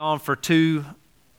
on for two,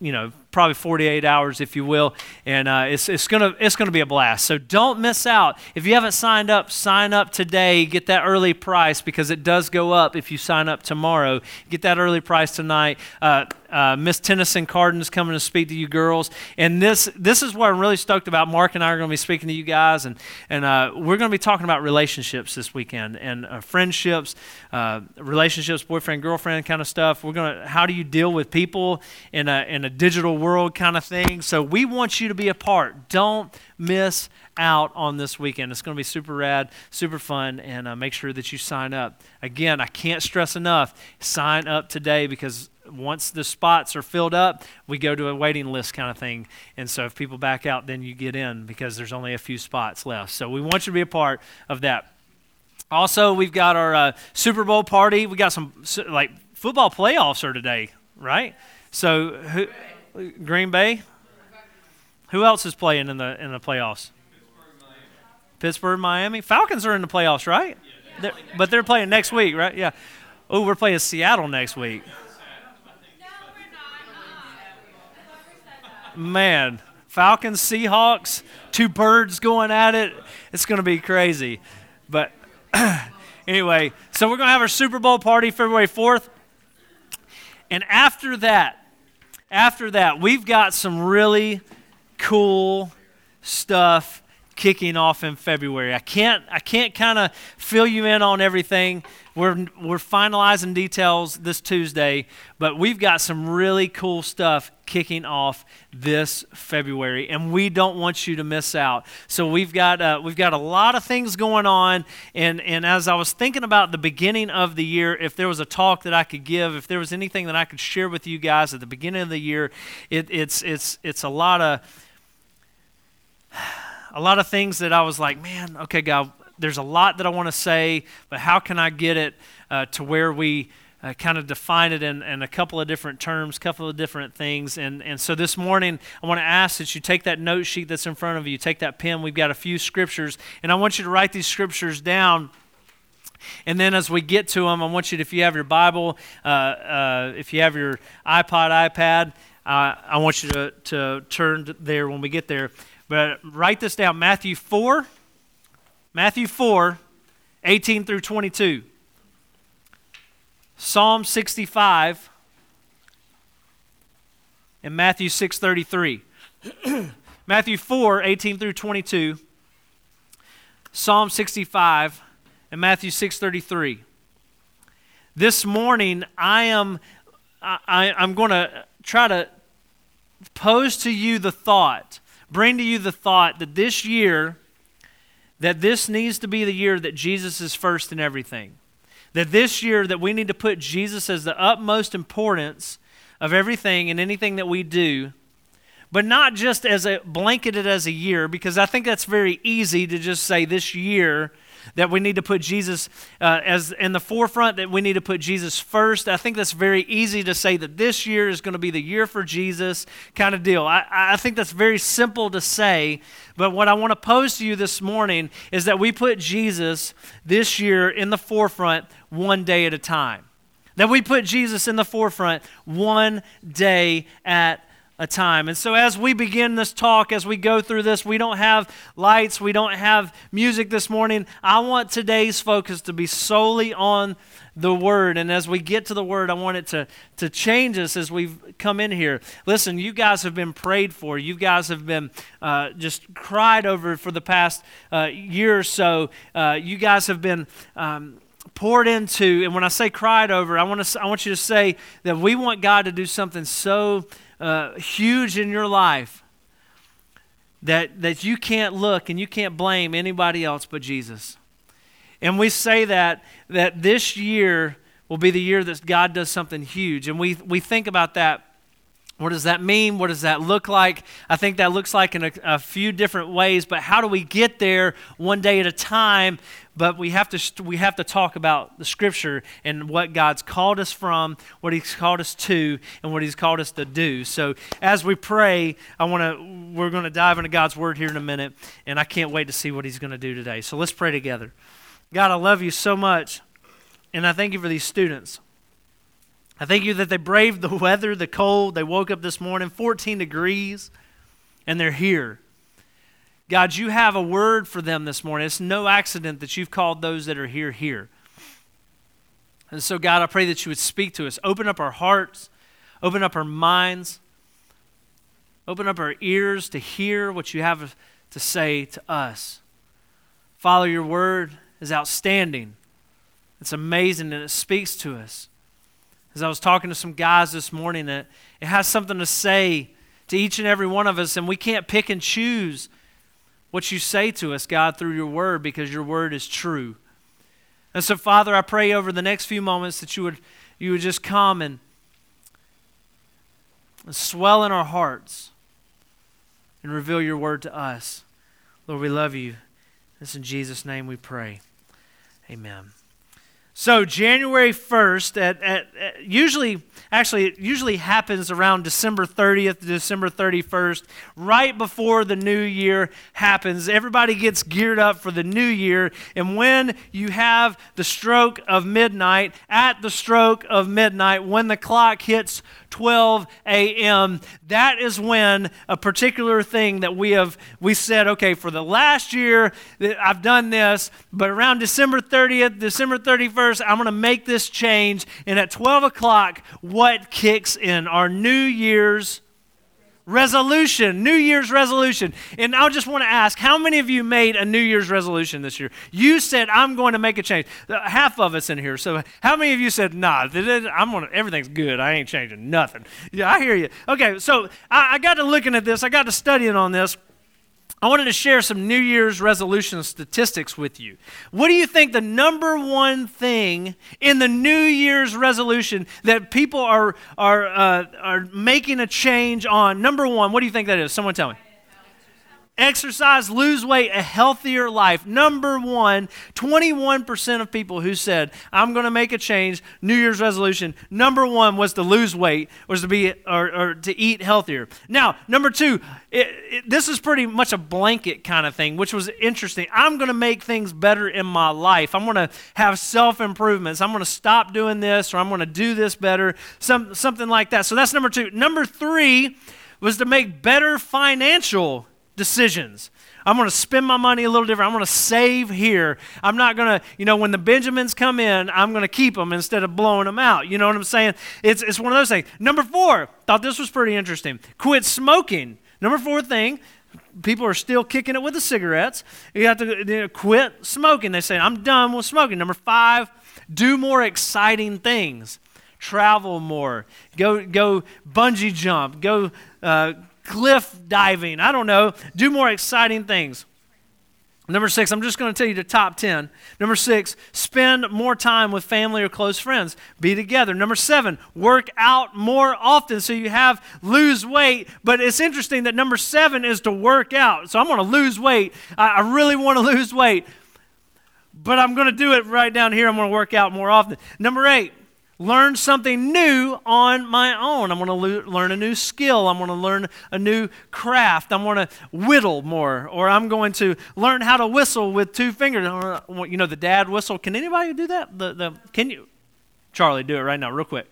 you know, probably 48 hours, if you will, and uh, it's, it's gonna it's gonna be a blast. So don't miss out. If you haven't signed up, sign up today. Get that early price because it does go up if you sign up tomorrow. Get that early price tonight. Uh, uh, Miss Tennyson Carden is coming to speak to you girls, and this this is what I'm really stoked about. Mark and I are going to be speaking to you guys, and and uh, we're going to be talking about relationships this weekend and uh, friendships, uh, relationships, boyfriend girlfriend kind of stuff. We're going to how do you deal with people in a in a digital world kind of thing. So we want you to be a part. Don't miss out on this weekend. It's going to be super rad, super fun, and uh, make sure that you sign up. Again, I can't stress enough sign up today because once the spots are filled up, we go to a waiting list kind of thing. And so if people back out, then you get in because there's only a few spots left. So we want you to be a part of that. Also, we've got our uh, Super Bowl party. We got some like football playoffs are today, right? So who, Green Bay. Who else is playing in the in the playoffs? Pittsburgh, Miami. Falcons are in the playoffs, right? They're, but they're playing next week, right? Yeah. Oh, we're playing Seattle next week. Man, Falcons, Seahawks, two birds going at it. It's going to be crazy. But anyway, so we're going to have our Super Bowl party February 4th. And after that, after that, we've got some really cool stuff kicking off in February. I can't I can't kind of fill you in on everything. We're we're finalizing details this Tuesday, but we've got some really cool stuff kicking off this February, and we don't want you to miss out. So we've got uh, we've got a lot of things going on, and and as I was thinking about the beginning of the year, if there was a talk that I could give, if there was anything that I could share with you guys at the beginning of the year, it, it's it's it's a lot of a lot of things that I was like, man, okay, God, there's a lot that I want to say, but how can I get it uh, to where we uh, kind of define it in, in, a couple of different terms, couple of different things. And, and so this morning, I want to ask that you take that note sheet that's in front of you, take that pen. We've got a few scriptures, and I want you to write these scriptures down. And then as we get to them, I want you to, if you have your Bible, uh, uh if you have your iPod, iPad, I want you to, to turn there when we get there. But write this down Matthew 4, Matthew 4, 18 through 22. Psalm 65 and Matthew 6:33. Matthew 4, 18 through 22. Psalm 65 and Matthew 6:33. This morning I am I, I'm going to try to pose to you the thought bring to you the thought that this year, that this needs to be the year that Jesus is first in everything. That this year that we need to put Jesus as the utmost importance of everything and anything that we do, but not just as a blanketed as a year, because I think that's very easy to just say this year that we need to put Jesus uh, as in the forefront, that we need to put Jesus first. I think that's very easy to say that this year is going to be the year for Jesus kind of deal. I, I think that's very simple to say, but what I want to pose to you this morning is that we put Jesus this year in the forefront one day at a time. That we put Jesus in the forefront one day at a time. And so, as we begin this talk, as we go through this, we don't have lights, we don't have music this morning. I want today's focus to be solely on the Word. And as we get to the Word, I want it to, to change us as we've come in here. Listen, you guys have been prayed for. You guys have been uh, just cried over for the past uh, year or so. Uh, you guys have been. Um, poured into and when i say cried over i want to i want you to say that we want god to do something so uh, huge in your life that, that you can't look and you can't blame anybody else but Jesus. And we say that, that this year will be the year that God does something huge. And we, we think about that what does that mean? What does that look like? I think that looks like in a, a, few different ways, but how do we get there one day at a time? But we have to we have to talk about the scripture and what God's called us from, what he's called us to, and what he's called us to do. So as we pray, I want to we're going to dive into God's word here in a minute, and I can't wait to see what he's going to do today. So let's pray together. God, I love you so much, and I thank you for these students. I thank you that they braved the weather, the cold. They woke up this morning, 14 degrees, and they're here. God, you have a word for them this morning. It's no accident that you've called those that are here here. And so, God, I pray that you would speak to us. Open up our hearts, open up our minds, open up our ears to hear what you have to say to us. Father, your word is outstanding. It's amazing and it speaks to us. As I was talking to some guys this morning, it, it has something to say to each and every one of us, and we can't pick and choose what you say to us, God, through your word because your word is true. And so, Father, I pray over the next few moments that you would, you would just come and, and swell in our hearts and reveal your word to us. Lord, we love you. It's in Jesus' name we pray. Amen. So January 1st, at, at, at, usually, actually, it usually happens around December 30th to December 31st, right before the new year happens. Everybody gets geared up for the new year. And when you have the stroke of midnight, at the stroke of midnight, when the clock hits 12 a.m. That is when a particular thing that we have we said, okay, for the last year I've done this, but around December 30th, December 31st, I'm going to make this change. And at 12 o'clock, what kicks in? Our New Year's resolution, New Year's resolution. And I just want to ask how many of you made a New Year's resolution this year? You said, I'm going to make a change. Uh, half of us in here. So, how many of you said, nah, I'm going to, everything's good. I ain't changing nothing? Yeah, I hear you. Okay, so I, I got to looking at this, I got to studying on this. I wanted to share some New Year's resolution statistics with you. What do you think the number one thing in the New Year's resolution that people are, are, uh, are making a change on? Number one, what do you think that is? Someone tell me exercise, lose weight, a healthier life. Number one, 21% of people who said, I'm going to make a change, New Year's resolution, number one was to lose weight, was to be, or, or to eat healthier. Now, number two, it, it, this is pretty much a blanket kind of thing, which was interesting. I'm going to make things better in my life. I'm going to have self improvements. I'm going to stop doing this, or I'm going to do this better, some, something like that. So that's number two. Number three was to make better financial decisions. I'm going to spend my money a little different. I'm going to save here. I'm not going to, you know, when the Benjamins come in, I'm going to keep them instead of blowing them out. You know what I'm saying? It's, it's one of those things. Number four, thought this was pretty interesting. Quit smoking. Number four thing, people are still kicking it with the cigarettes. You have to you know, quit smoking. They say, I'm done with smoking. Number five, do more exciting things. Travel more. Go, go bungee jump. Go uh, cliff diving. I don't know. Do more exciting things. Number six, I'm just going to tell you the top 10. Number six, spend more time with family or close friends. Be together. Number seven, work out more often so you have lose weight. But it's interesting that number seven is to work out. So I'm going to lose weight. I, I really want to lose weight. But I'm going to do it right down here. I'm going to work out more often. Number eight, learn something new on my own. I'm going to le- learn a new skill. I'm going to learn a new craft. I'm going to whittle more, or I'm going to learn how to whistle with two fingers. You know the dad whistle. Can anybody do that? The, the can you, Charlie, do it right now, real quick.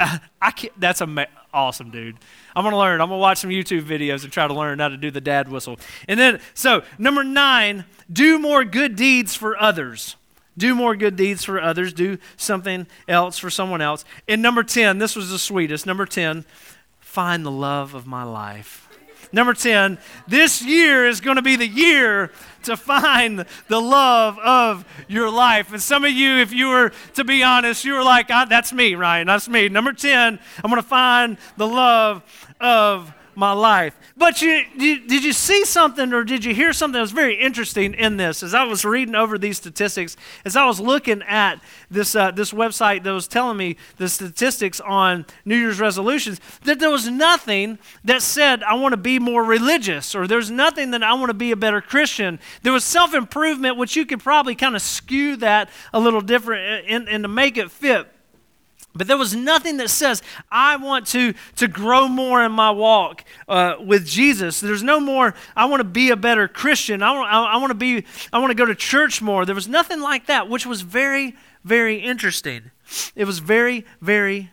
I can't, that's ama- awesome, dude. I'm going to learn. I'm going to watch some YouTube videos and try to learn how to do the dad whistle. And then, so number nine, do more good deeds for others. Do more good deeds for others. Do something else for someone else. And number 10, this was the sweetest. Number 10, find the love of my life. Number 10, this year is going to be the year to find the love of your life. And some of you, if you were to be honest, you were like, ah, that's me, Ryan, that's me. Number 10, I'm going to find the love of my life. But you, you, did you see something or did you hear something that was very interesting in this? As I was reading over these statistics, as I was looking at this, uh, this website that was telling me the statistics on New Year's resolutions, that there was nothing that said, I want to be more religious, or there's nothing that I want to be a better Christian. There was self improvement, which you could probably kind of skew that a little different and, and to make it fit. But there was nothing that says, I want to, to grow more in my walk uh, with Jesus. There's no more, I want to be a better Christian. I want, I, I want to be, I want to go to church more. There was nothing like that, which was very, very interesting. It was very, very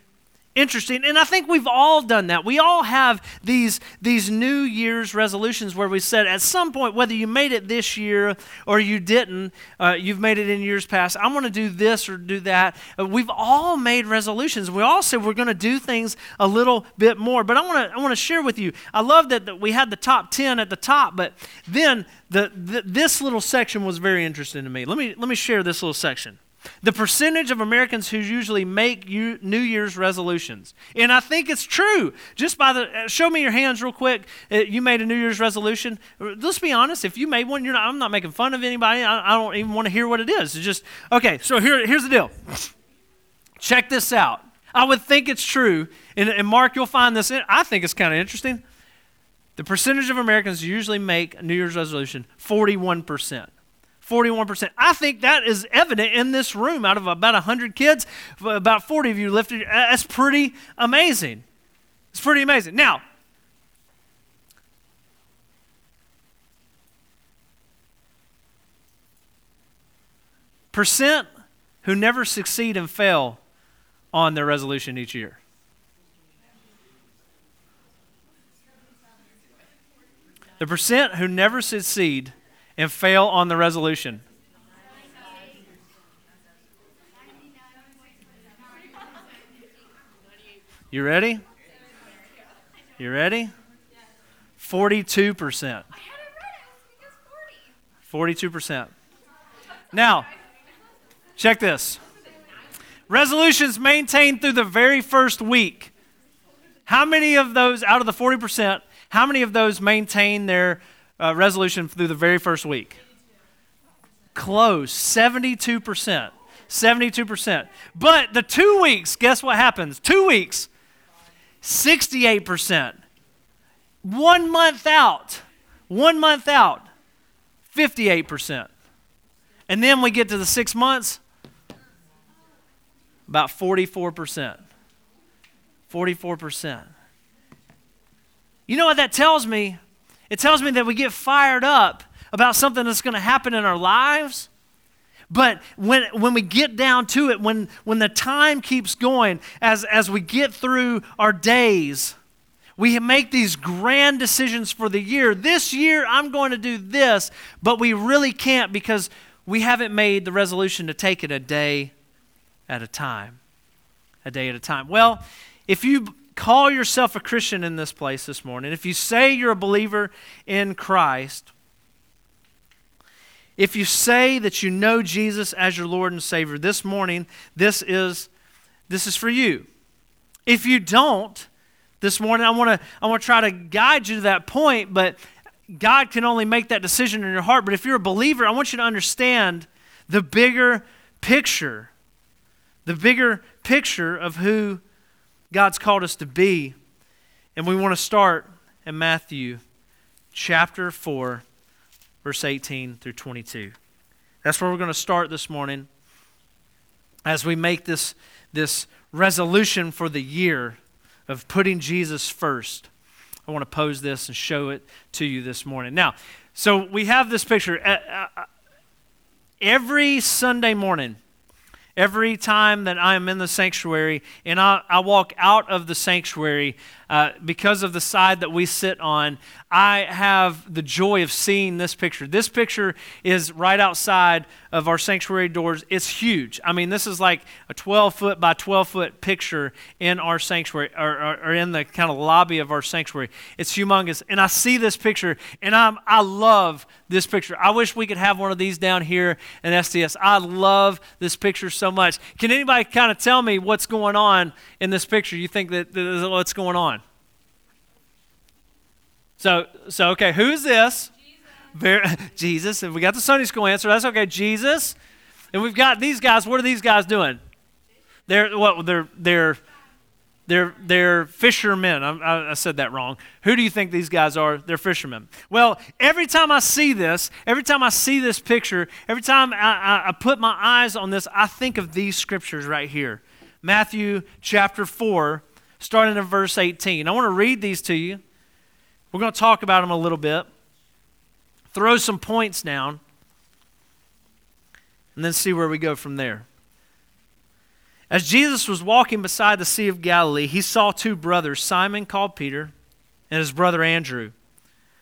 interesting. And I think we've all done that. We all have these, these New Year's resolutions where we said at some point, whether you made it this year or you didn't, uh, you've made it in years past, I'm going to do this or do that. Uh, we've all made resolutions. We all said we're going to do things a little bit more. But I want to I want to share with you. I love that, that we had the top 10 at the top, but then the, the, this little section was very interesting to me. Let me, let me share this little section the percentage of Americans who usually make New Year's resolutions. And I think it's true. Just by the, uh, show me your hands real quick. Uh, you made a New Year's resolution. Let's be honest. If you made one, you're not, I'm not making fun of anybody. I, I don't even want to hear what it is. It's just, okay, so here, here's the deal. Check this out. I would think it's true. And, and Mark, you'll find this, I think it's kind of interesting. The percentage of Americans usually make a New Year's resolution 41%. 41%. I think that is evident in this room. Out of about 100 kids, about 40 of you lifted. That's pretty amazing. It's pretty amazing. Now, percent who never succeed and fail on their resolution each year. The percent who never succeed and fail on the resolution? You ready? You ready? 42%. 42%. Now, check this. Resolutions maintained through the very first week. How many of those, out of the 40%, how many of those maintain their uh, resolution through the very first week? Close, 72%. 72%. But the two weeks, guess what happens? Two weeks, 68%. One month out, one month out, 58%. And then we get to the six months, about 44%. 44%. You know what that tells me? It tells me that we get fired up about something that's going to happen in our lives. But when, when we get down to it, when, when the time keeps going, as, as we get through our days, we make these grand decisions for the year. This year, I'm going to do this, but we really can't because we haven't made the resolution to take it a day at a time. A day at a time. Well, if you call yourself a Christian in this place this morning, if you say you're a believer in Christ, if you say that you know Jesus as your Lord and Savior this morning, this is this is for you. If you don't, this morning I want to I want to try to guide you to that point, but God can only make that decision in your heart. But if you're a believer, I want you to understand the bigger picture. The bigger picture of who God's called us to be. And we want to start in Matthew chapter 4, verse 18 through 22. That's where we're going to start this morning as we make this, this resolution for the year of putting Jesus first. I want to pose this and show it to you this morning. Now, so we have this picture. Uh, uh, uh, every Sunday morning, every time that I am in the sanctuary and I, I walk out of the sanctuary, uh, because of the side that we sit on, I have the joy of seeing this picture. This picture is right outside of our sanctuary doors. It's huge. I mean, this is like a 12 foot by 12 foot picture in our sanctuary or, or, or in the kind of lobby of our sanctuary. It's humongous. And I see this picture and I'm, I love this picture. I wish we could have one of these down here in STS. I love this picture so much. Can anybody kind of tell me what's going on in this picture? You think that, that what's going on? So, so okay, who's this? Jesus. Jesus. And we got the Sunday school answer. That's okay. Jesus. And we've got these guys. What are these guys doing? They're what? They're they're they're they're fishermen. I, I, said that wrong. Who do you think these guys are? They're fishermen. Well, every time I see this, every time I see this picture, every time I, I, I put my eyes on this, I think of these scriptures right here. Matthew chapter four, starting in verse eighteen. I want to read these to you. We're going to talk about them a little bit, throw some points down, and then see where we go from there. As Jesus was walking beside the Sea of Galilee, he saw two brothers, Simon called Peter and his brother Andrew.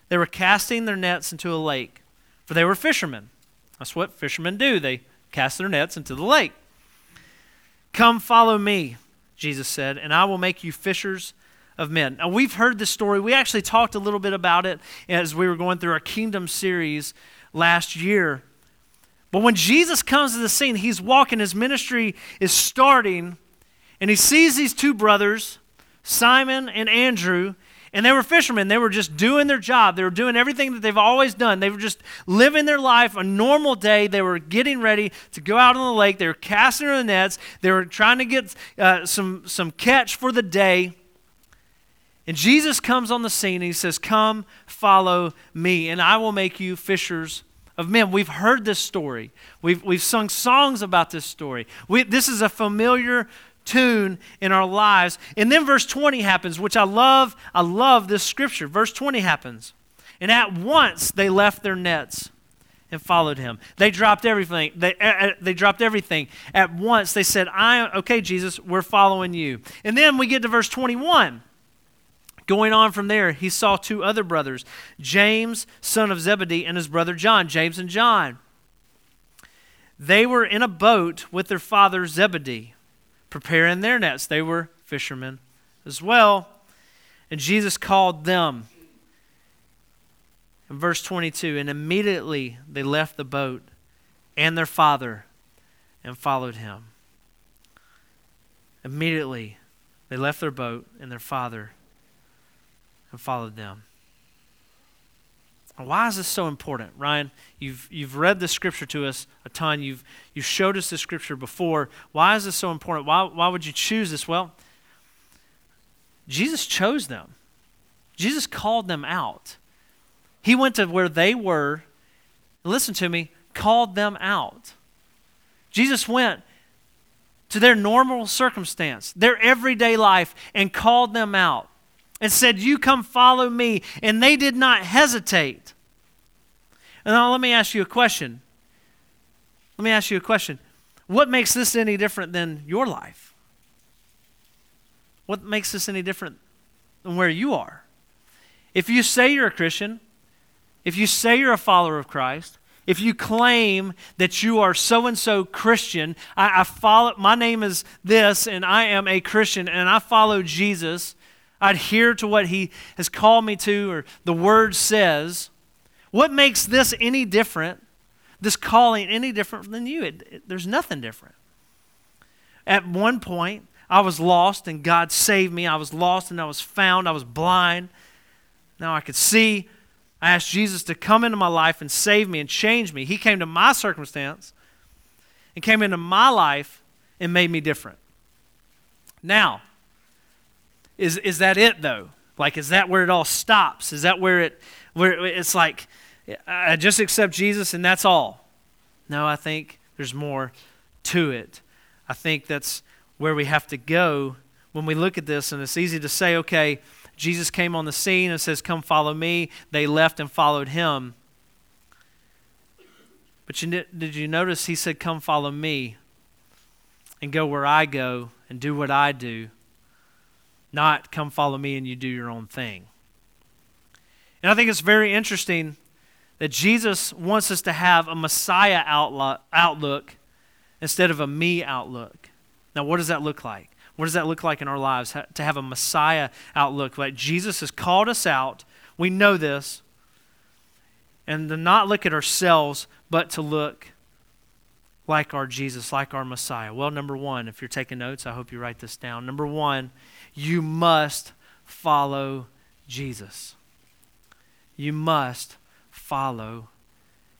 They were casting their nets into a lake, for they were fishermen. That's what fishermen do. They cast their nets into the lake. Come follow me, Jesus said, and I will make you fishers of men. Now, we've heard this story. We actually talked a little bit about it as we were going through our Kingdom series last year. But when Jesus comes to the scene, he's walking, his ministry is starting, and he sees these two brothers, Simon and Andrew, and they were fishermen. They were just doing their job. They were doing everything that they've always done. They were just living their life a normal day. They were getting ready to go out on the lake. They were casting their nets. They were trying to get uh, some, some catch for the day. And Jesus comes on the scene and he says, Come, follow me, and I will make you fishers of men. We've heard this story. We've, we've sung songs about this story. We, this is a familiar tune in our lives. And then verse 20 happens, which I love. I love this scripture. Verse 20 happens. And at once they left their nets and followed him. They dropped everything. They, uh, they dropped everything. At once they said, I, okay, Jesus, we're following you. And then we get to verse 21. Going on from there, he saw two other brothers, James, son of Zebedee, and his brother John, James and John. They were in a boat with their father Zebedee, preparing their nets. They were fishermen as well. And Jesus called them. In verse 22, and immediately they left the boat and their father and followed him. Immediately they left their boat and their father followed them. Why is this so important? Ryan, you've, you've read the scripture to us a ton. You've, you've showed us the scripture before. Why is this so important? Why, why would you choose this? Well, Jesus chose them, Jesus called them out. He went to where they were, listen to me, called them out. Jesus went to their normal circumstance, their everyday life, and called them out and said, You come follow me. And they did not hesitate. And now let me ask you a question. Let me ask you a question. What makes this any different than your life? What makes this any different than where you are? If you say you're a Christian, if you say you're a follower of Christ, if you claim that you are so and so Christian, I, I, follow, my name is this, and I am a Christian, and I follow Jesus, adhere to what He has called me to or the Word says. What makes this any different, this calling any different than you? It, it, there's nothing different. At one point, I was lost and God saved me. I was lost and I was found. I was blind. Now I could see. I asked Jesus to come into my life and save me and change me. He came to my circumstance and came into my life and made me different. Now, is, is that it, though? Like, is that where it all stops? Is that where it, where it's like, I just accept Jesus and that's all? No, I think there's more to it. I think that's where we have to go when we look at this, and it's easy to say, okay, Jesus came on the scene and says, Come follow me. They left and followed him. But you, did you notice he said, Come follow me and go where I go and do what I do? Not come follow me and you do your own thing. And I think it's very interesting that Jesus wants us to have a Messiah outlook instead of a me outlook. Now, what does that look like? What does that look like in our lives to have a Messiah outlook? Like Jesus has called us out. We know this. And to not look at ourselves, but to look like our Jesus, like our Messiah. Well, number one, if you're taking notes, I hope you write this down. Number one you must follow Jesus. You must follow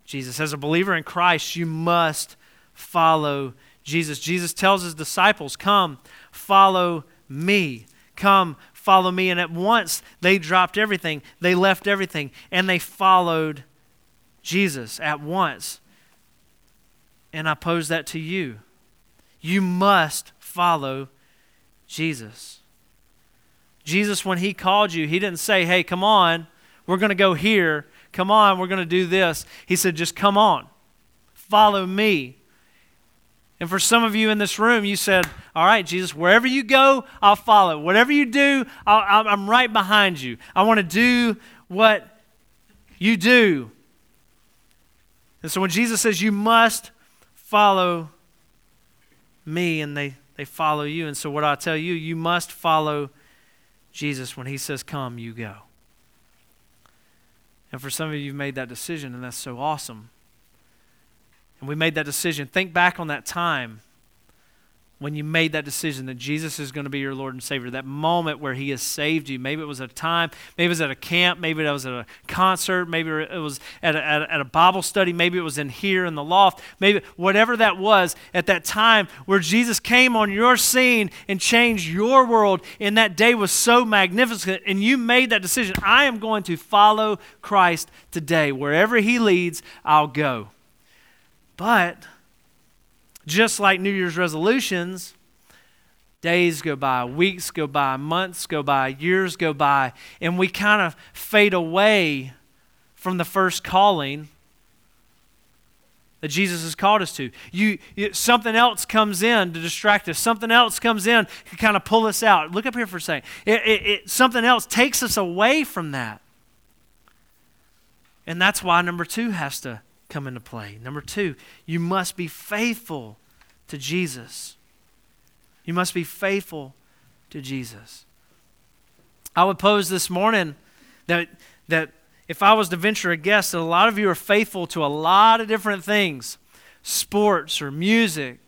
Jesus. As a believer in Christ, you must follow Jesus. Jesus tells his disciples, Come, follow me. Come, follow me. And at once they dropped everything, they left everything, and they followed Jesus at once. And I pose that to you. You must follow Jesus. Jesus, when he called you, he didn't say, hey, come on, we're going to go here. Come on, we're going to do this. He said, just come on, follow me. And for some of you in this room, you said, All right, Jesus, wherever you go, I'll follow. Whatever you do, i am right behind you. I want to do what you do. And so when Jesus says, You must follow me, and they, they follow you. And so what I tell you, you must follow Jesus. When he says, Come, you go. And for some of you, you've made that decision, and that's so awesome and we made that decision, think back on that time when you made that decision that Jesus is going to be your Lord and Savior, that moment where He has saved you. Maybe it was at a time, maybe it was at a camp, maybe it was at a concert, maybe it was at a, at a, at a Bible study, maybe it was in here in the loft, maybe whatever that was at that time where Jesus came on your scene and changed your world, and that day was so magnificent, and you made that decision. I am going to follow Christ today. Wherever He leads, I'll go. But just like New Year's resolutions, days go by, weeks go by, months go by, years go by, and we kind of fade away from the first calling that Jesus has called us to. You, you, something else comes in to distract us. Something else comes in to kind of pull us out. Look up here for a second. It, it, it, something else takes us away from that. And that's why number two has to come into play. Number two, you must be faithful to Jesus. You must be faithful to Jesus. I would pose this morning that, that if I was to venture a guess, that a lot of you are faithful to a lot of different things sports or music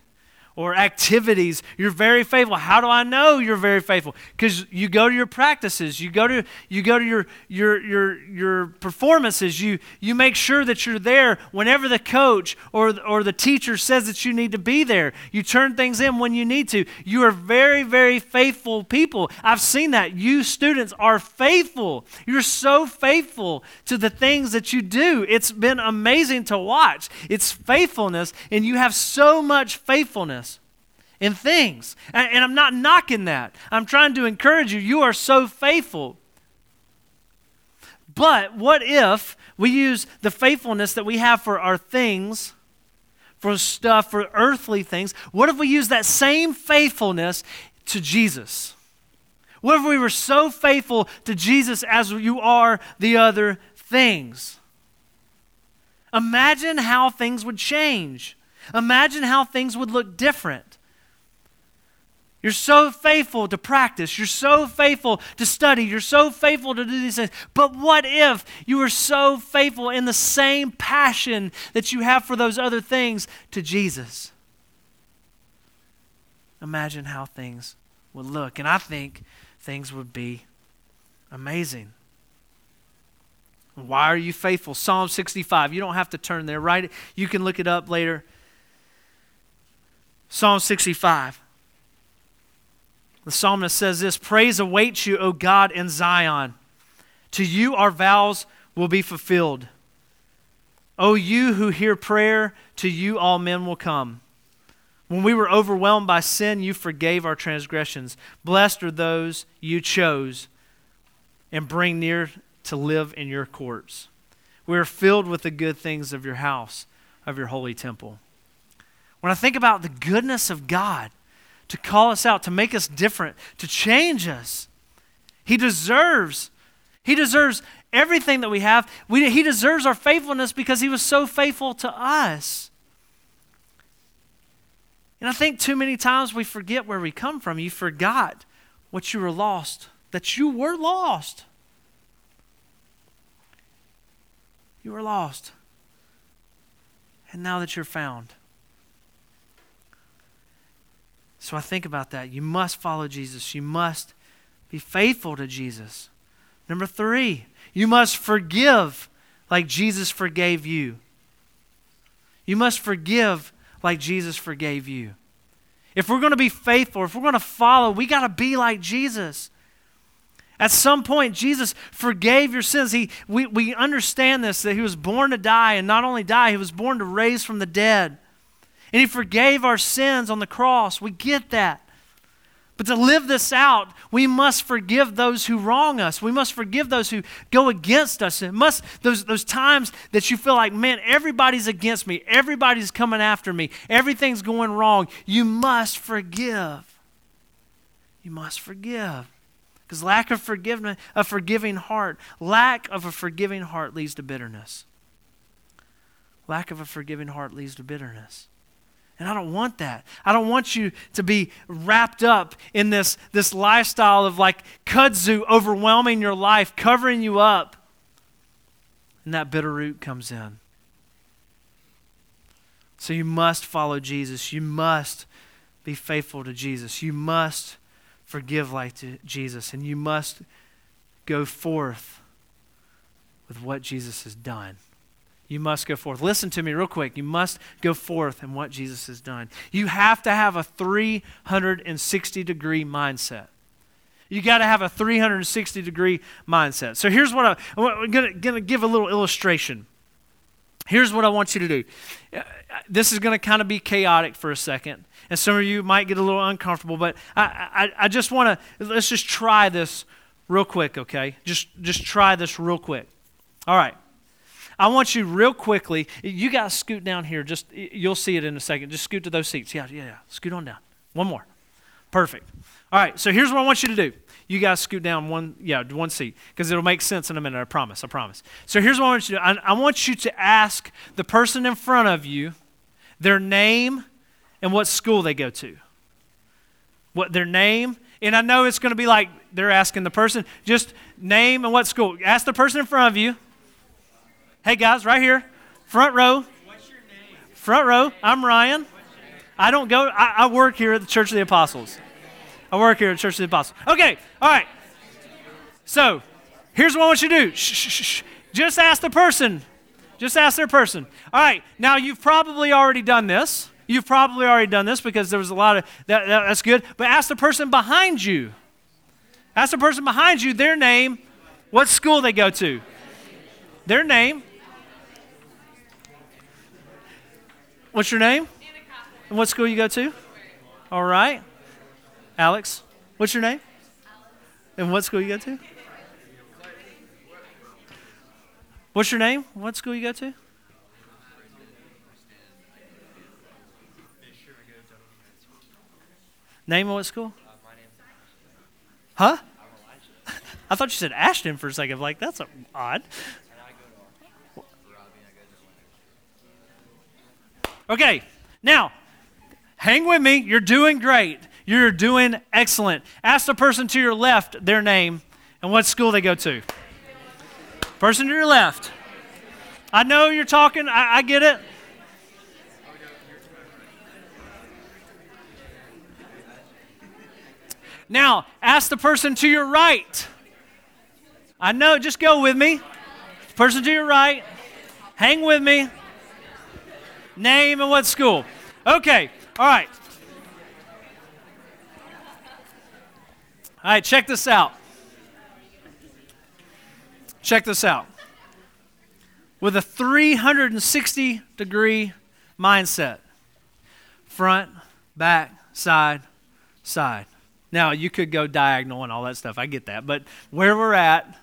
or activities, you're very faithful. How do I know you're very faithful? Because you go to your practices, you go to you go to your your your your performances. You you make sure that you're there whenever the coach or or the teacher says that you need to be there. You turn things in when you need to. You are very very faithful people. I've seen that. You students are faithful. You're so faithful to the things that you do. It's been amazing to watch. It's faithfulness, and you have so much faithfulness in things. And, and I'm not knocking that. I'm trying to encourage you. You are so faithful. But what if we use the faithfulness that we have for our things, for stuff, for earthly things? What if we use that same faithfulness to Jesus? What if we were so faithful to Jesus as you are the other things? Imagine how things would change. Imagine how things would look different. You're so faithful to practice. You're so faithful to study. You're so faithful to do these things. But what if you were so faithful in the same passion that you have for those other things to Jesus? Imagine how things would look. And I think things would be amazing. Why are you faithful? Psalm 65. You don't have to turn there, right? You can look it up later. Psalm 65. The psalmist says this Praise awaits you, O God, in Zion. To you our vows will be fulfilled. O you who hear prayer, to you all men will come. When we were overwhelmed by sin, you forgave our transgressions. Blessed are those you chose and bring near to live in your courts. We are filled with the good things of your house, of your holy temple. When I think about the goodness of God, to call us out, to make us different, to change us. He deserves, he deserves everything that we have. We, he deserves our faithfulness because he was so faithful to us. And I think too many times we forget where we come from. You forgot what you were lost, that you were lost. You were lost. And now that you're found, so I think about that. You must follow Jesus. You must be faithful to Jesus. Number three, you must forgive like Jesus forgave you. You must forgive like Jesus forgave you. If we're going to be faithful, if we're going to follow, we got to be like Jesus. At some point, Jesus forgave your sins. He, we, we understand this that He was born to die, and not only die, He was born to raise from the dead. And He forgave our sins on the cross. We get that. But to live this out, we must forgive those who wrong us. We must forgive those who go against us. It must those those times that you feel like, man, everybody's against me, everybody's coming after me, everything's going wrong. You must forgive. You must forgive. Because lack of forgiveness, a forgiving heart, lack of a forgiving heart leads to bitterness. Lack of a forgiving heart leads to bitterness. And I don't want that. I don't want you to be wrapped up in this, this lifestyle of like kudzu overwhelming your life, covering you up. And that bitter root comes in. So you must follow Jesus. You must be faithful to Jesus. You must forgive like Jesus. And you must go forth with what Jesus has done. You must go forth. Listen to me real quick. You must go forth in what Jesus has done. You have to have a 360 degree mindset. You got to have a 360 degree mindset. So here's what I, I'm going to give a little illustration. Here's what I want you to do. This is going to kind of be chaotic for a second, and some of you might get a little uncomfortable, but I, I, I just want to, let's just try this real quick, okay? Just, just try this real quick. All right. I want you real quickly, you guys scoot down here. Just you'll see it in a second. Just scoot to those seats. Yeah, yeah, yeah. Scoot on down. One more. Perfect. All right, so here's what I want you to do. You guys scoot down one, yeah, one seat, because it'll make sense in a minute, I promise, I promise. So here's what I want you to do. I, I want you to ask the person in front of you their name and what school they go to. What their name, and I know it's going to be like they're asking the person, just name and what school. Ask the person in front of you Hey guys, right here, front row. What's your name? Front row. I'm Ryan. I don't go. I, I, work here at the Church of the Apostles. I work here at Church of the Apostles. Okay. All right. So, here's what I want you to do. Shh, shh, shh. Just ask the person. Just ask their person. All right. Now you've probably already done this. You've probably already done this because there was a lot of that, that, that's good. But ask the person behind you. Ask the person behind you their name, what school they go to. Their name, What's your name? And what school you go to? All right. Alex, what's your name? And what school you go to? What's your name? What school you go to? Name of what school? Huh? I thought you said Ashton for a second. Like that's odd. Okay, now, hang with me. You're doing great. You're doing excellent. Ask the person to your left their name and what school they go to. Person to your left. I know you're talking, I, I get it. Now, ask the person to your right. I know, just go with me. Person to your right. Hang with me. Name and what school? Okay, all right. All right, check this out. Check this out. With a 360 degree mindset front, back, side, side. Now, you could go diagonal and all that stuff. I get that. But where we're at,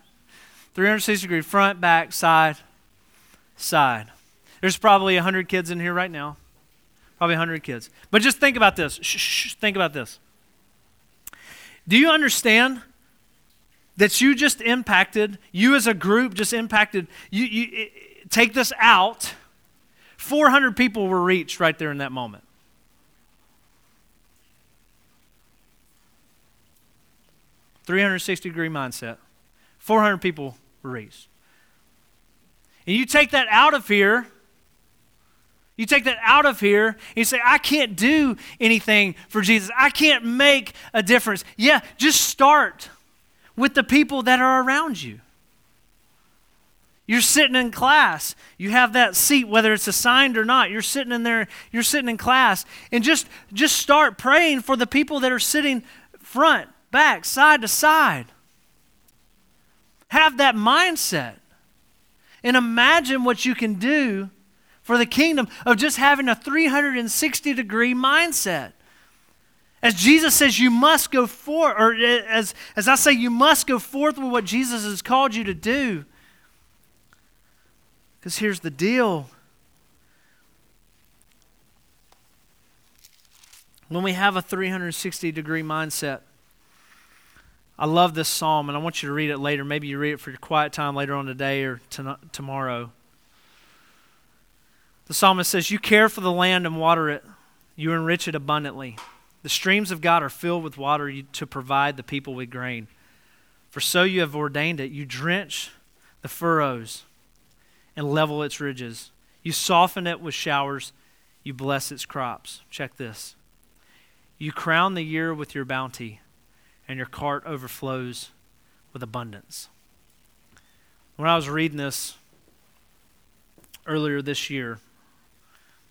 360 degree front, back, side, side. There's probably 100 kids in here right now. Probably 100 kids. But just think about this. Shh, shh, think about this. Do you understand that you just impacted, you as a group just impacted, you, you take this out, 400 people were reached right there in that moment. Three hundred sixty degree mindset. Four hundred people were reached. And you take that out of here, you take that out of here and you say, I can't do anything for Jesus. I can't make a difference. Yeah, just start with the people that are around you. You're sitting in class. You have that seat, whether it's assigned or not. You're sitting in there, you're sitting in class. And just, just start praying for the people that are sitting front, back, side to side. Have that mindset. And imagine what you can do for the kingdom of just having a 360 degree mindset. As Jesus says, you must go forth, or as, as I say, you must go forth with what Jesus has called you to do. Because here's the deal when we have a 360 degree mindset, I love this psalm, and I want you to read it later. Maybe you read it for your quiet time later on today or to- tomorrow. The psalmist says, You care for the land and water it, you enrich it abundantly. The streams of God are filled with water to provide the people with grain. For so you have ordained it. You drench the furrows and level its ridges. You soften it with showers. You bless its crops. Check this. You crown the year with your bounty, and your cart overflows with abundance. When I was reading this earlier this year,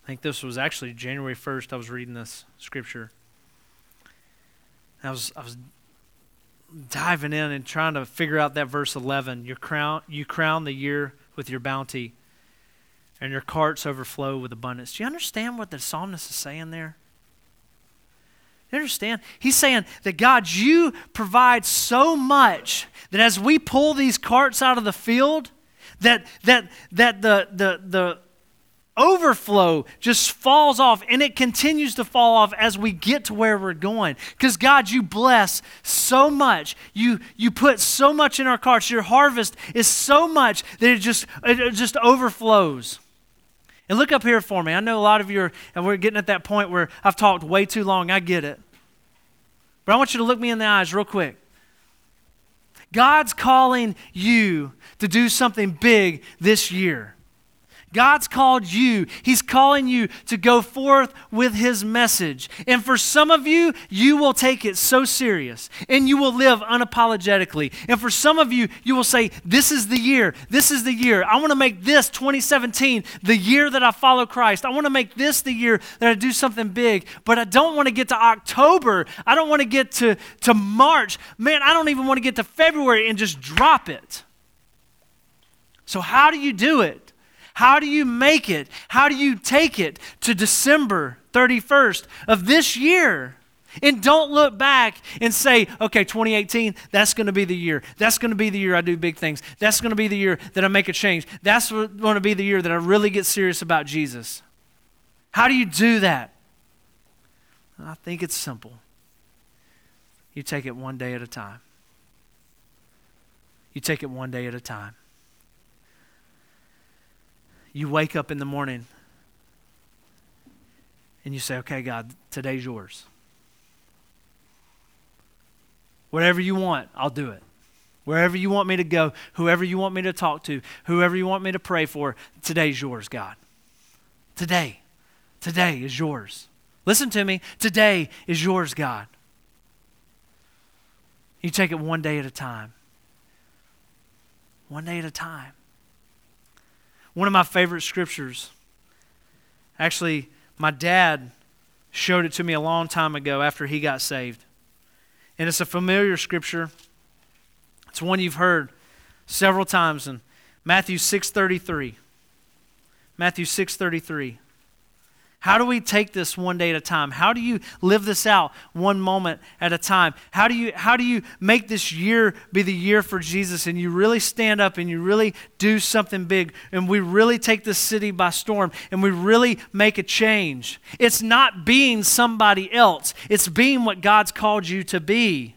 I think this was actually January 1st, I was reading this scripture. I was, I was diving in and trying to figure out that verse 11. You crown, you crown the year with your bounty, and your carts overflow with abundance. Do you understand what the psalmist is saying there? You understand? He's saying that God, you provide so much that as we pull these carts out of the field, that that that the the the overflow just falls off and it continues to fall off as we get to where we're going. Because god you bless so much. You you put so much in our carts. Your harvest is so much that it just it just overflows. And look up here for me. I know a lot of you are and we're getting at that point where i've talked way too long. I get it. But i want you to look me in the eyes real quick. God's calling you to do something big this year God's called you. He's calling you to go forth with His message. And for some of you, you will take it so serious and you will live unapologetically. And for some of you, you will say, This is the year. This is the year. I want to make this 2017 the year that I follow Christ. I want to make this the year that I do something big. But I don't want to get to October. I don't want to get to, to March. Man, I don't even want to get to February and just drop it. So, how do you do it? How do you make it? How do you take it to December 31st of this year? And don't look back and say, okay, 2018, that's going to be the year. That's going to be the year I do big things. That's going to be the year that I make a change. That's going to be the year that I really get serious about Jesus. How do you do that? I think it's simple. You take it one day at a time. You take it one day at a time you wake up in the morning and you say, okay, God, today's yours. Whatever you want, I'll do it. Wherever you want me to go, whoever you want me to talk to, whoever you want me to pray for, today's yours, God. Today. Today is yours. Listen to me. Today is yours, God. You take it one day at a time. One day at a time. One of my favorite scriptures. Actually, my dad showed it to me a long time ago after he got saved. And it's a familiar scripture. It's one you've heard several times in Matthew 6:33. Matthew 6:33. How do we take this one day at a time? How do you live this out one moment at a time? How do you how do you make this year be the year for Jesus and you really stand up and you really do something big and we really take this city by storm and we really make a change? It's not being somebody else. It's being what God's called you to be.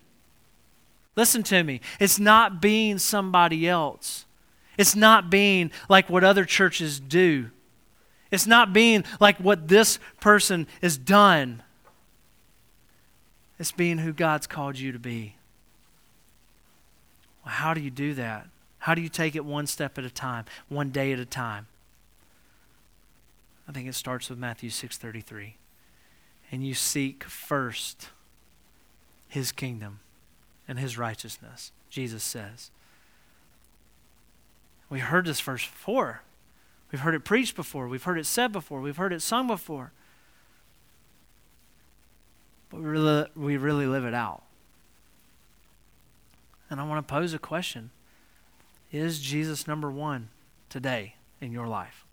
Listen to me. It's not being somebody else. It's not being like what other churches do. It's not being like what this person has done. It's being who God's called you to be. Well, how do you do that? How do you take it one step at a time, one day at a time? I think it starts with Matthew 6:33. And you seek first his kingdom and his righteousness, Jesus says. We heard this verse before. We've heard it preached before. We've heard it said before. We've heard it sung before. But we really, we really live it out. And I want to pose a question Is Jesus number one today in your life?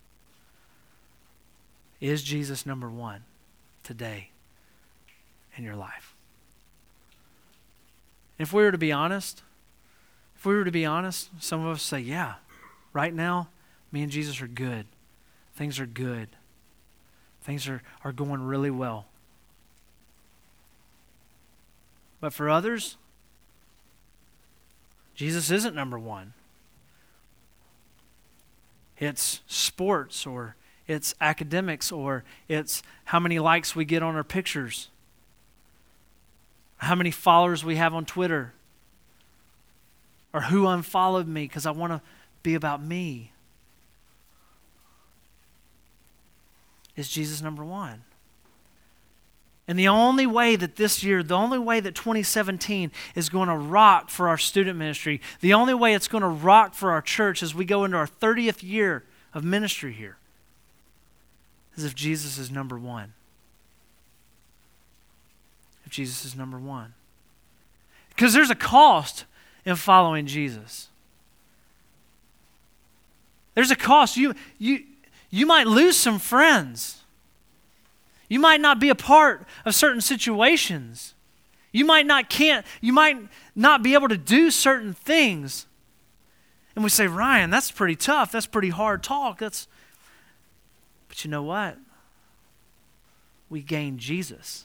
Is Jesus number one today in your life? If we were to be honest, if we were to be honest, some of us say, yeah, right now, me and Jesus are good. Things are good. Things are, are going really well. But for others, Jesus isn't number one. It's sports or it's academics or it's how many likes we get on our pictures, how many followers we have on Twitter, or who unfollowed me because I want to be about me. Is Jesus number one? And the only way that this year, the only way that 2017 is going to rock for our student ministry, the only way it's going to rock for our church as we go into our 30th year of ministry here, is if Jesus is number one. If Jesus is number one. Because there's a cost in following Jesus. There's a cost. You, you, you might lose some friends. You might not be a part of certain situations. You might not can't you might not be able to do certain things. And we say, "Ryan, that's pretty tough. That's pretty hard talk. That's But you know what? We gain Jesus.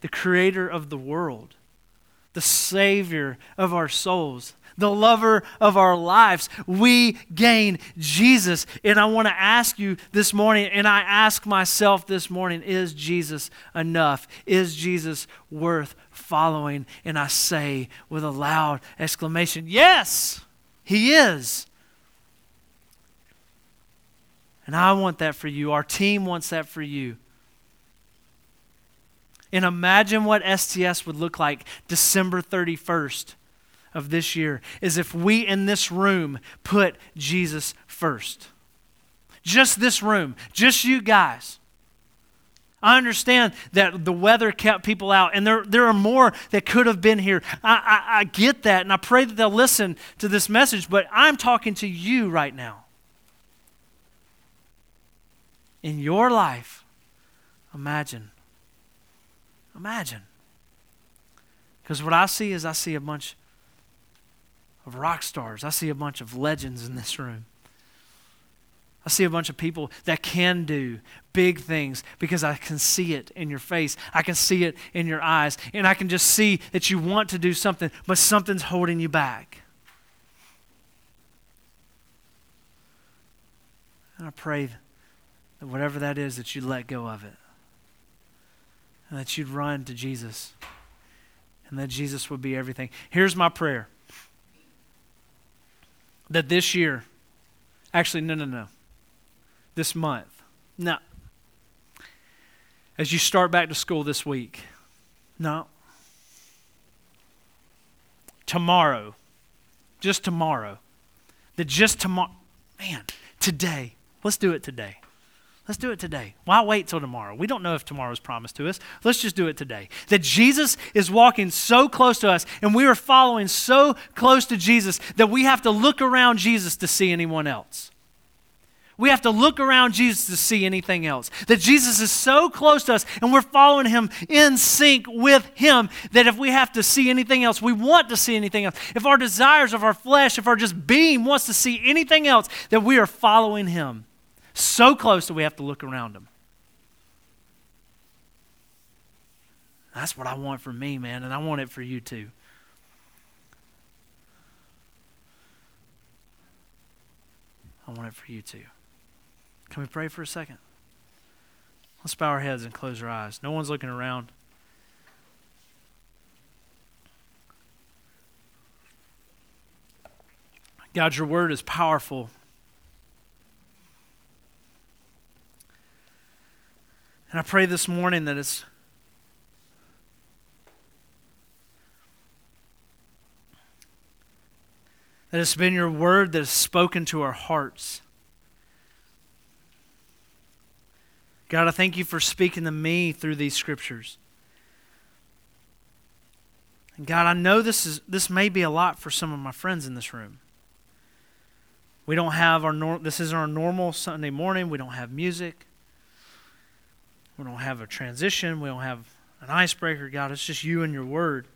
The creator of the world, the savior of our souls, the lover of our lives. We gain Jesus. And I want to ask you this morning, and I ask myself this morning, is Jesus enough? Is Jesus worth following? And I say with a loud exclamation, yes, he is. And I want that for you. Our team wants that for you. And imagine what STS would look like December 31st of this year is if we in this room put Jesus first. Just this room, just you guys. I understand that the weather kept people out, and there, there are more that could have been here. I, I, I get that, and I pray that they'll listen to this message, but I'm talking to you right now. In your life, imagine. Imagine. Because what I see is I see a bunch of rock stars. I see a bunch of legends in this room. I see a bunch of people that can do big things because I can see it in your face. I can see it in your eyes. And I can just see that you want to do something, but something's holding you back. And I pray that whatever that is, that you let go of it. And that you'd run to Jesus. And that Jesus would be everything. Here's my prayer that this year, actually, no, no, no, this month, no. As you start back to school this week, no. Tomorrow, just tomorrow, that just tomorrow, man, today, let's do it today. Let's do it today. Why wait till tomorrow? We don't know if tomorrow is promised to us. Let's just do it today. That Jesus is walking so close to us and we are following so close to Jesus that we have to look around Jesus to see anyone else. We have to look around Jesus to see anything else. That Jesus is so close to us and we're following him in sync with him that if we have to see anything else, we want to see anything else. If our desires of our flesh, if our just being wants to see anything else, that we are following him so close that we have to look around them. That's what I want for me, man, and I want it for you too. I want it for you too. Can we pray for a second? Let's bow our heads and close our eyes. No one's looking around. God, your word is powerful. And I pray this morning that it's that it's been your word that has spoken to our hearts. God, I thank you for speaking to me through these scriptures. And God, I know this is this may be a lot for some of my friends in this room. We don't have our nor- this is our normal Sunday morning. We don't have music. We don't have a transition. We don't have an icebreaker, God. It's just you and your word.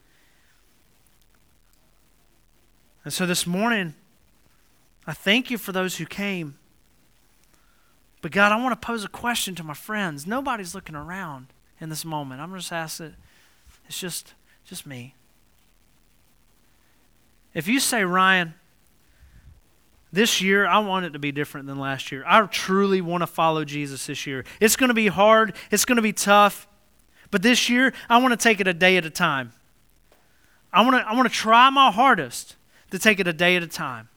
And so this morning, I thank you for those who came. But God, I want to pose a question to my friends. Nobody's looking around in this moment. I'm just asking, it's just, just me. If you say, Ryan, this year, I want it to be different than last year. I truly want to follow Jesus this year. It's going to be hard, it's going to be tough, but this year, I want to take it a day at a time. I want to, I want to try my hardest to take it a day at a time.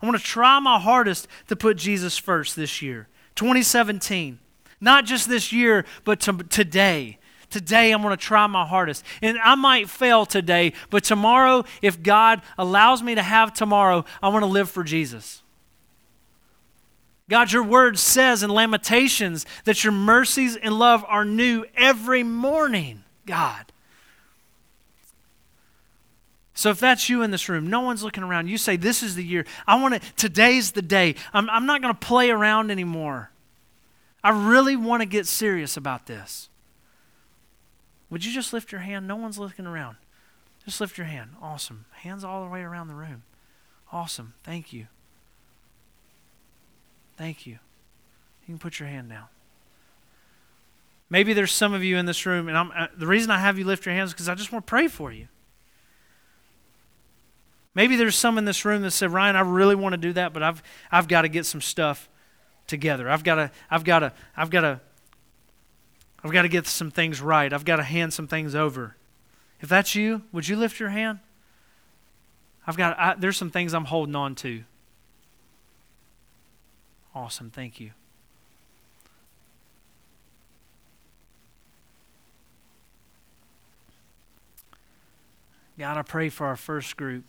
I want to try my hardest to put Jesus first this year, 2017. Not just this year, but to, today. Today, I'm going to try my hardest. And I might fail today, but tomorrow, if God allows me to have tomorrow, I want to live for Jesus. God, your word says in Lamentations that your mercies and love are new every morning, God. So if that's you in this room, no one's looking around. You say, This is the year. I want to, today's the day. I'm, I'm not going to play around anymore. I really want to get serious about this. Would you just lift your hand? No one's looking around. Just lift your hand. Awesome. Hands all the way around the room. Awesome. Thank you. Thank you. You can put your hand down. Maybe there's some of you in this room, and uh, the reason I have you lift your hands is because I just want to pray for you. Maybe there's some in this room that said, Ryan, I really want to do that, but I've, I've got to get some stuff together. I've got to, I've got to, I've got to I've got to get some things right. I've got to hand some things over. If that's you, would you lift your hand? I've got I, there's some things I'm holding on to. Awesome, thank you. God, I pray for our first group.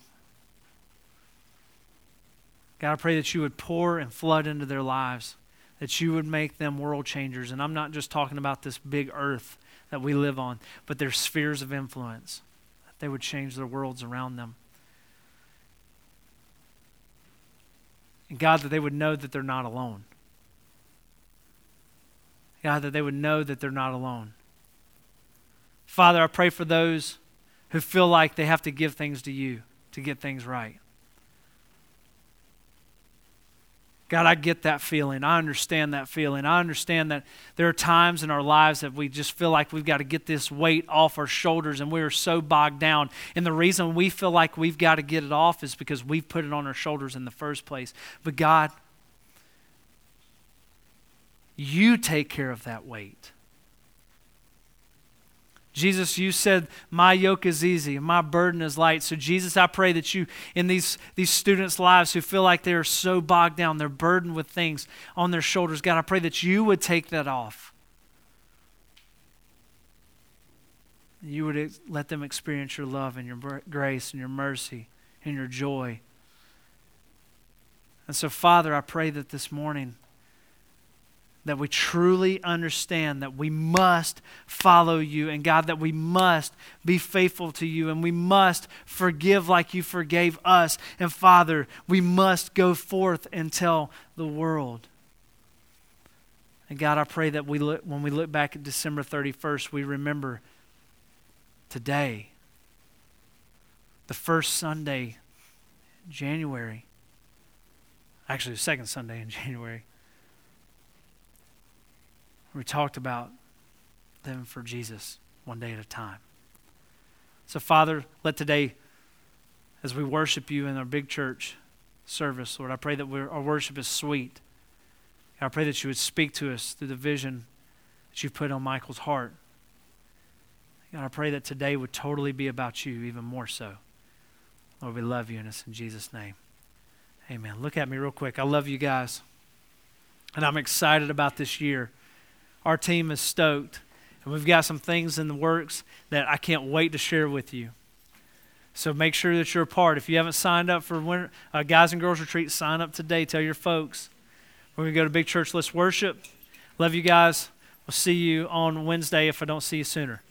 God, I pray that you would pour and flood into their lives that you would make them world changers. And I'm not just talking about this big earth that we live on, but their spheres of influence, that they would change their worlds around them. And God, that they would know that they're not alone. God, that they would know that they're not alone. Father, I pray for those who feel like they have to give things to you to get things right. God, I get that feeling. I understand that feeling. I understand that there are times in our lives that we just feel like we've got to get this weight off our shoulders and we are so bogged down. And the reason we feel like we've got to get it off is because we've put it on our shoulders in the first place. But God, you take care of that weight. Jesus, you said, My yoke is easy and my burden is light. So, Jesus, I pray that you, in these, these students' lives who feel like they are so bogged down, they're burdened with things on their shoulders, God, I pray that you would take that off. You would let them experience your love and your grace and your mercy and your joy. And so, Father, I pray that this morning, that we truly understand that we must follow you, and God, that we must be faithful to you, and we must forgive like you forgave us. And Father, we must go forth and tell the world. And God, I pray that we look, when we look back at December 31st, we remember today, the first Sunday, January, actually, the second Sunday in January we talked about living for Jesus one day at a time. So, Father, let today, as we worship you in our big church service, Lord, I pray that our worship is sweet. I pray that you would speak to us through the vision that you've put on Michael's heart. And I pray that today would totally be about you, even more so. Lord, we love you, and it's in Jesus' name. Amen. Look at me real quick. I love you guys. And I'm excited about this year our team is stoked. And we've got some things in the works that I can't wait to share with you. So make sure that you're a part. If you haven't signed up for winter, uh, Guys and Girls Retreat, sign up today. Tell your folks. We're going to go to Big Church. Let's worship. Love you guys. We'll see you on Wednesday if I don't see you sooner.